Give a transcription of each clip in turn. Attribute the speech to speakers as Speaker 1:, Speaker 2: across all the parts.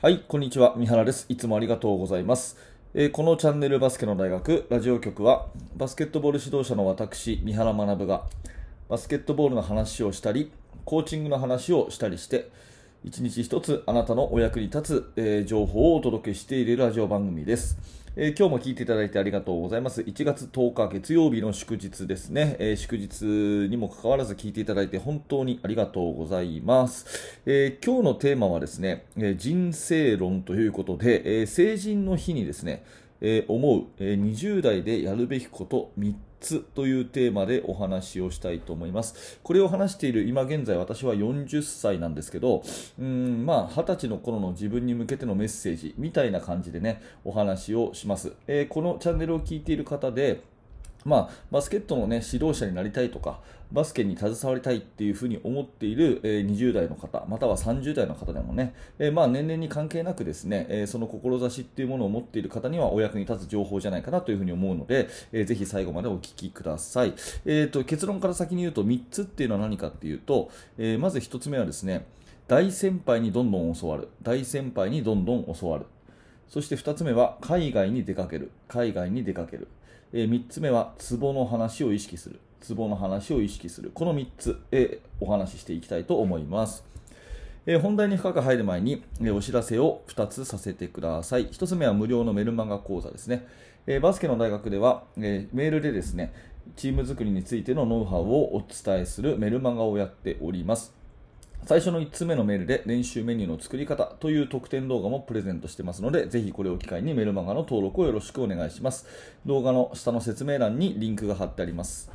Speaker 1: はい、こんにちは。三原です。いつもありがとうございます。えーこのチャンネルバスケの大学ラジオ局は、バスケットボール指導者の私、三原学が、バスケットボールの話をしたり、コーチングの話をしたりして、一日一つあなたのお役に立つ、えー情報をお届けしているラジオ番組です。えー今日も聞いていただいてありがとうございます。1月10日月曜日の祝日ですね。えー祝日にもかかわらず聞いていただいて本当にありがとうございます。えー今日のテーマはですね、えー人生論ということで、えー成人の日にですね、えー思う、えー20代でやるべきこと3つというテーマでお話をしたいと思います。これを話している今現在私は40歳なんですけど、うんまあ20歳の頃の自分に向けてのメッセージみたいな感じでね、お話をします。えーこのチャンネルを聞いている方で、まあ、バスケットの、ね、指導者になりたいとか、バスケに携わりたいっていうふうに思っている、え20代の方、または30代の方でもね、えまあ、年齢に関係なくですね、えその志っていうものを持っている方にはお役に立つ情報じゃないかなというふうに思うので、えーぜひ最後までお聞きください。えーと結論から先に言うと3つっていうのは何かっていうと、えーまず1つ目はですね、大先輩にどんどん教わる。大先輩にどんどん教わる。そして2つ目は海外に出かける。海外に出かける。え3つ目はツボの話を意識する。ツボの話を意識する。この3つ、えーお話ししていきたいと思います。えー本題に深く入る前に、えお知らせを2つさせてください。1つ目は無料のメルマガ講座ですね。えバスケの大学では、えメールでですね、チーム作りについてのノウハウをお伝えするメルマガをやっております。最初の1つ目のメールで練習メニューの作り方という特典動画もプレゼントしてますので、ぜひこれを機会にメルマガの登録をよろしくお願いします。動画の下の説明欄にリンクが貼ってあります。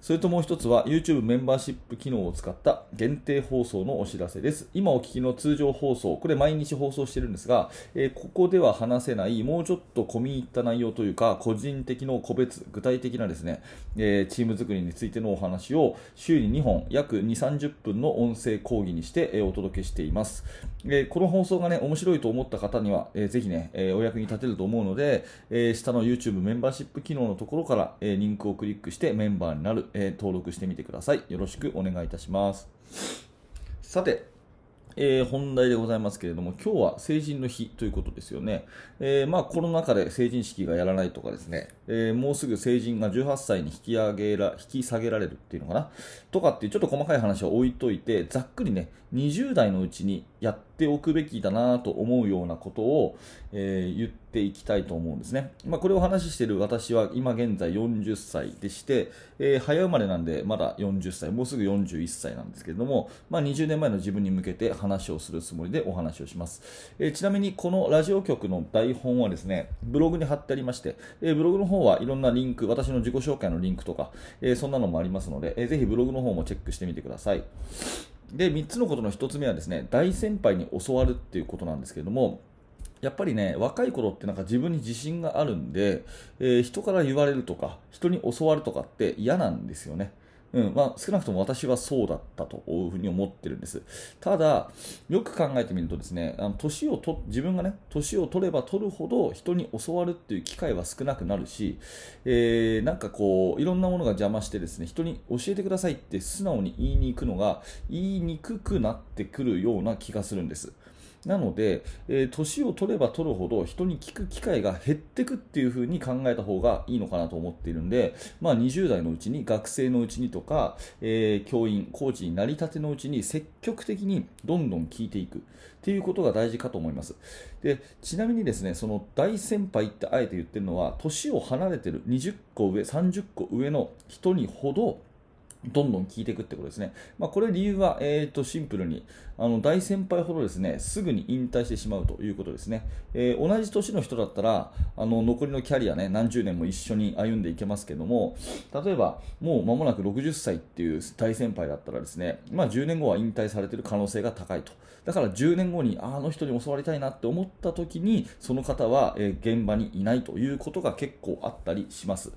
Speaker 1: それともう一つは YouTube メンバーシップ機能を使った限定放送のお知らせです。今お聞きの通常放送、これ毎日放送してるんですが、えーここでは話せない、もうちょっと込み入った内容というか、個人的の個別、具体的なですね、えーチーム作りについてのお話を週に2本、約2、30分の音声講義にして、えーお届けしています。えーこの放送がね、面白いと思った方には、えーぜひね、えーお役に立てると思うので、えー下の YouTube メンバーシップ機能のところから、えーリンクをクリックしてメンバーになる、えー登録してみてください。よろしくお願いいたします。さて、えー本題でございますけれども、今日は成人の日ということですよね。えーまあ、コロナ禍で成人式がやらないとかですね、えーもうすぐ成人が18歳に引き上げら、引き下げられるっていうのかなとかっていうちょっと細かい話は置いといて、ざっくりね、20代のうちにやってておくべきだなと思うようなことを、えー言っていきたいと思うんですね。まあ、これを話ししている私は今現在40歳でして、えー早生まれなんでまだ40歳、もうすぐ41歳なんですけれども、まあ、20年前の自分に向けて話をするつもりでお話をします。えーちなみにこのラジオ局の台本はですね、ブログに貼ってありまして、えブログの方はいろんなリンク、私の自己紹介のリンクとか、えそんなのもありますので、えーぜひブログの方もチェックしてみてください。で、3つのことの1つ目はですね、大先輩に教わるっていうことなんですけれども、やっぱりね、若い頃ってなんか自分に自信があるんで、えー人から言われるとか、人に教わるとかって嫌なんですよね。うんまあ、少なくとも私はそうだったというふうに思ってるんです。ただ、よく考えてみるとですね、あの年をと自分がね、年を取れば取るほど人に教わるっていう機会は少なくなるし、えーなんかこう、いろんなものが邪魔してですね、人に教えてくださいって素直に言いに行くのが、言いにくくなってくるような気がするんです。なので、えー年を取れば取るほど人に聞く機会が減ってくっていう風に考えた方がいいのかなと思っているんで、まあ、20代のうちに学生のうちにとか、えー教員、コーチになりたてのうちに積極的にどんどん聞いていくっていうことが大事かと思います。でちなみにですね、その大先輩ってあえて言ってるのは、年を離れてる20個上、30個上の人にほど、どんどん聞いていくってことですね。まあ、これ理由は、えー、とシンプルにあの大先輩ほどですねすぐに引退してしまうということですね。えー同じ年の人だったらあの残りのキャリアね何十年も一緒に歩んでいけますけども例えばもう間もなく60歳っていう大先輩だったらですね、まあ、10年後は引退されている可能性が高いと。だから10年後にああの人に教わりたいなって思った時にその方は、えー現場にいないということが結構あったりします。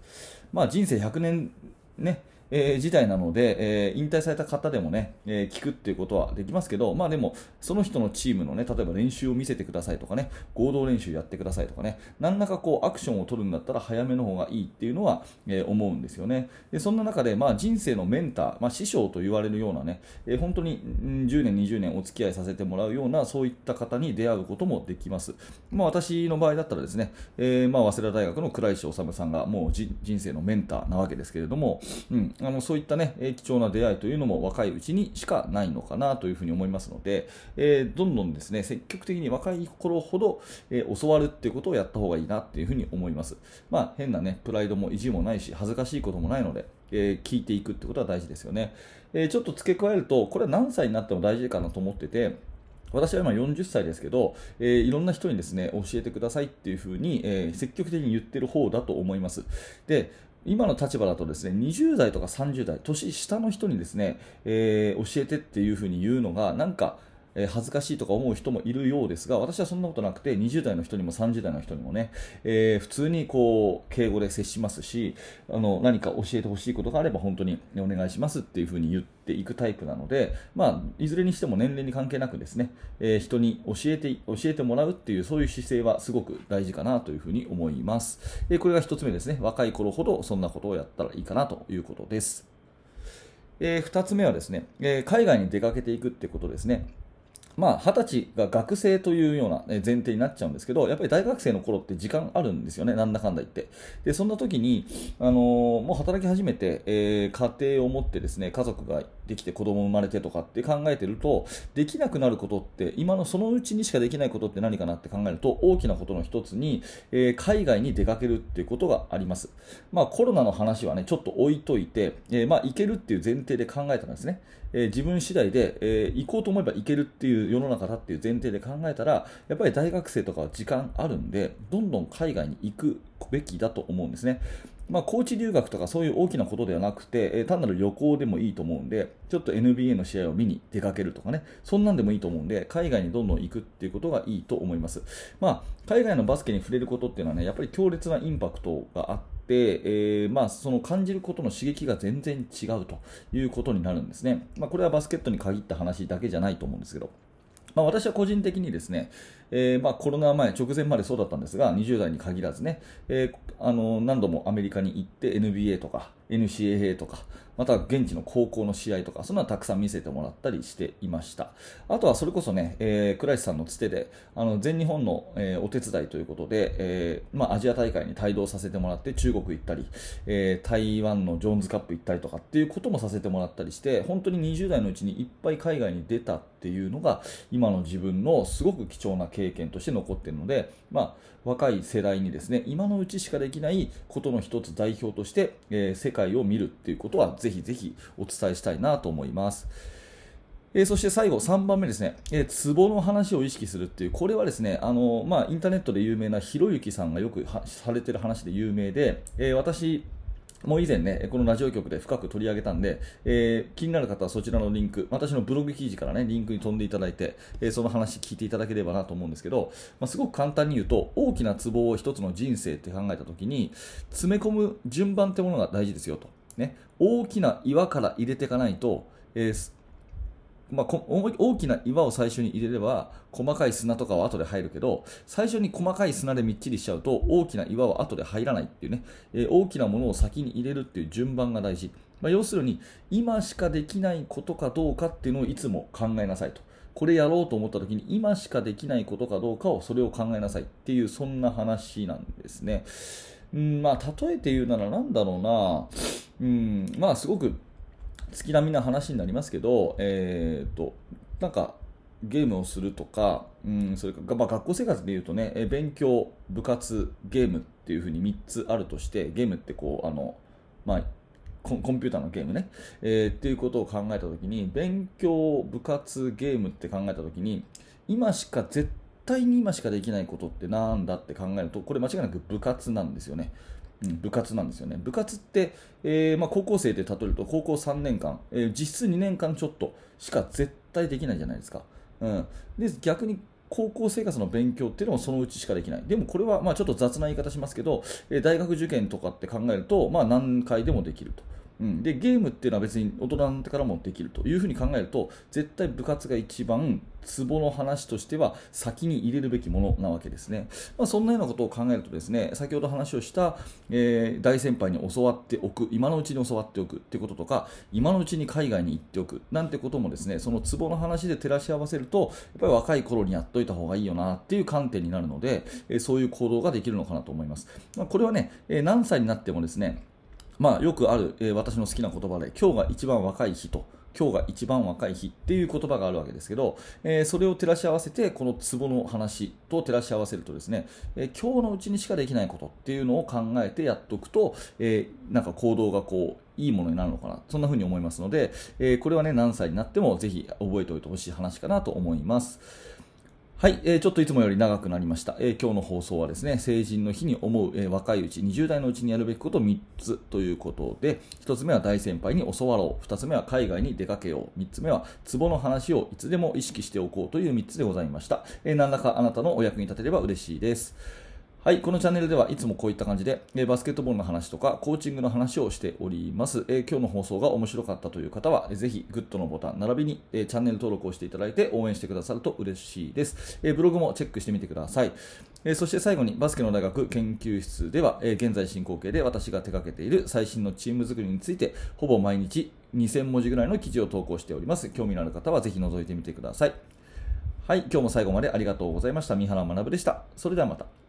Speaker 1: まあ、人生100年ねえー、時代なので、えー、引退された方でもね、えー、聞くっていうことはできますけど、まあでも、その人のチームのね、例えば練習を見せてくださいとかね、合同練習やってくださいとかね、何らかこうアクションを取るんだったら早めの方がいいっていうのは、えー、思うんですよね。で、そんな中で、まあ人生のメンター、まあ師匠と言われるようなね、えー、本当に10年、20年お付き合いさせてもらうような、そういった方に出会うこともできます。まあ私の場合だったらですね、えー、まあ早稲田大学の倉石修さんがもう人生のメンターなわけですけれども、うん、あのそういったね、貴重な出会いというのも若いうちにしかないのかなというふうに思いますので、えー、どんどんですね、積極的に若い頃ほど、えー、教わるっていうことをやった方がいいなっていうふうに思います。まあ、変なね、プライドも意地もないし、恥ずかしいこともないので、えー、聞いていくってことは大事ですよね。えちょっと付け加えると、これは何歳になっても大事かなと思ってて、私は今40歳ですけど、えー、いろんな人にですね教えてくださいっていうふうに、えー、積極的に言ってる方だと思います。で今の立場だとですね20代とか30代年下の人にですね、えー、教えてっていうふうに言うのがなんかえ恥ずかしいとか思う人もいるようですが、私はそんなことなくて、20代の人にも30代の人にもね、えー、普通にこう、敬語で接しますし、あの、何か教えてほしいことがあれば本当にお願いしますっていうふうに言っていくタイプなので、まあ、いずれにしても年齢に関係なくですね、えー、人に教えて、教えてもらうっていう、そういう姿勢はすごく大事かなというふうに思います。えー、これが1つ目ですね。若い頃ほどそんなことをやったらいいかなということです。えー、2つ目はですね、えー、海外に出かけていくってことですね。まあ、20歳が学生というような前提になっちゃうんですけど、やっぱり大学生の頃って時間あるんですよね、なんだかんだ言って。で、そんな時に、あのー、もう働き始めて、えー、家庭を持ってですね、家族ができて子供生まれてとかって考えてると、できなくなることって、今のそのうちにしかできないことって何かなって考えると、大きなことの一つに、えー、海外に出かけるっていうことがあります。まあ、コロナの話はね、ちょっと置いといて、えまあ、行けるっていう前提で考えたんですね。え自分次第で、え行こうと思えば行けるっていう世の中だっていう前提で考えたら、やっぱり大学生とかは時間あるんで、どんどん海外に行くべきだと思うんですね。まあ、コーチ留学とかそういう大きなことではなくて、え単なる旅行でもいいと思うんで、ちょっと NBA の試合を見に出かけるとかね、そんなんでもいいと思うんで、海外にどんどん行くっていうことがいいと思います。まあ、海外のバスケに触れることっていうのはね、やっぱり強烈なインパクトがあって、えー、まあ、その感じることの刺激が全然違うということになるんですね。まあ、これはバスケットに限った話だけじゃないと思うんですけど。まあ、私は個人的にですね、えー、まあ、コロナ前、直前までそうだったんですが、20代に限らずね、えー、あの何度もアメリカに行って NBA とか NCAA とか、また現地の高校の試合とか、そんなのたくさん見せてもらったりしていました。あとはそれこそね、えー、倉石さんのつてで、あの全日本の、えー、お手伝いということで、えー、まあ、アジア大会に帯同させてもらって中国行ったり、えー、台湾のジョーンズカップ行ったりとかっていうこともさせてもらったりして、本当に20代のうちにいっぱい海外に出たっていうのが、今の自分のすごく貴重な経験経験として残っているので、まあ、若い世代にですね、今のうちしかできないことの一つ代表として、えー、世界を見るっていうことはぜひぜひお伝えしたいなと思います。えー、そして最後、3番目ですね、えー、壺の話を意識するっていう、これはですね、あのまあ、インターネットで有名なひろゆきさんがよくされてる話で有名で、えー、私、もう以前ね、このラジオ局で深く取り上げたんで、えー、気になる方はそちらのリンク、私のブログ記事からね、リンクに飛んでいただいて、えー、その話聞いていただければなと思うんですけど、まあ、すごく簡単に言うと、大きな壺を一つの人生って考えたときに、詰め込む順番ってものが大事ですよと。ね、大きな岩から入れていかないと、えーまあ、大きな岩を最初に入れれば細かい砂とかは後で入るけど最初に細かい砂でみっちりしちゃうと大きな岩は後で入らないっていうね、えー、大きなものを先に入れるっていう順番が大事、まあ、要するに今しかできないことかどうかっていうのをいつも考えなさいと。これやろうと思った時に今しかできないことかどうかをそれを考えなさいっていうそんな話なんですね。うんまあ、例えて言うなら何だろうな、うんまあ、すごく月並みな話になりますけど、えーと、なんかゲームをするとか、うん、それか、まあ、学校生活でいうとね、勉強、部活、ゲームっていうふうに3つあるとして、ゲームってこう、あの、まあ、コンピューターのゲームね、えー、っていうことを考えたときに、勉強、部活、ゲームって考えたときに、今しか絶対に今しかできないことってなんだって考えると、これ間違いなく部活なんですよね。部活なんですよね。部活って、えー、まあ、高校生で例えると高校3年間、えー、実質2年間ちょっとしか絶対できないじゃないですか。うん、で逆に高校生活の勉強っていうのもそのうちしかできない。でもこれはまあちょっと雑な言い方しますけど、えー、大学受験とかって考えると、まあ、何回でもできると。うん、でゲームっていうのは別に大人になってからもできるというふうに考えると絶対部活が一番ツボの話としては先に入れるべきものなわけですね、まあ、そんなようなことを考えるとですね先ほど話をした、えー、大先輩に教わっておく今のうちに教わっておくってこととか今のうちに海外に行っておくなんてこともですねそのツボの話で照らし合わせるとやっぱり若い頃にやっといた方がいいよなっていう観点になるので、えー、そういう行動ができるのかなと思います、まあ、これはね、えー、何歳になってもですねまあ、よくある、えー、私の好きな言葉で今日が一番若い日と今日が一番若い日っていう言葉があるわけですけど、えー、それを照らし合わせてこのツボの話と照らし合わせるとですね、えー、今日のうちにしかできないことっていうのを考えてやっておくと、えー、なんか行動がこういいものになるのかなそんな風に思いますので、えこれはね何歳になってもぜひ覚えておいてほしい話かなと思います。はい、えー、ちょっといつもより長くなりました、えー、今日の放送はですね成人の日に思う、えー、若いうち20代のうちにやるべきこと3つということで1つ目は大先輩に教わろう。2つ目は海外に出かけよう。3つ目は壺の話をいつでも意識しておこうという3つでございました、え何らかあなたのお役に立てれば嬉しいです。はい、このチャンネルではいつもこういった感じで、えバスケットボールの話とかコーチングの話をしております。え、今日の放送が面白かったという方は、えー、ぜひグッドのボタン、並びに、え、チャンネル登録をしていただいて応援してくださると嬉しいです。えブログもチェックしてみてください。えそして最後にバスケの大学研究室では、え現在進行形で私が手掛けている最新のチーム作りについて、ほぼ毎日2000文字ぐらいの記事を投稿しております。興味のある方はぜひ覗いてみてください。はい、今日も最後までありがとうございました。三原学でした。それではまた。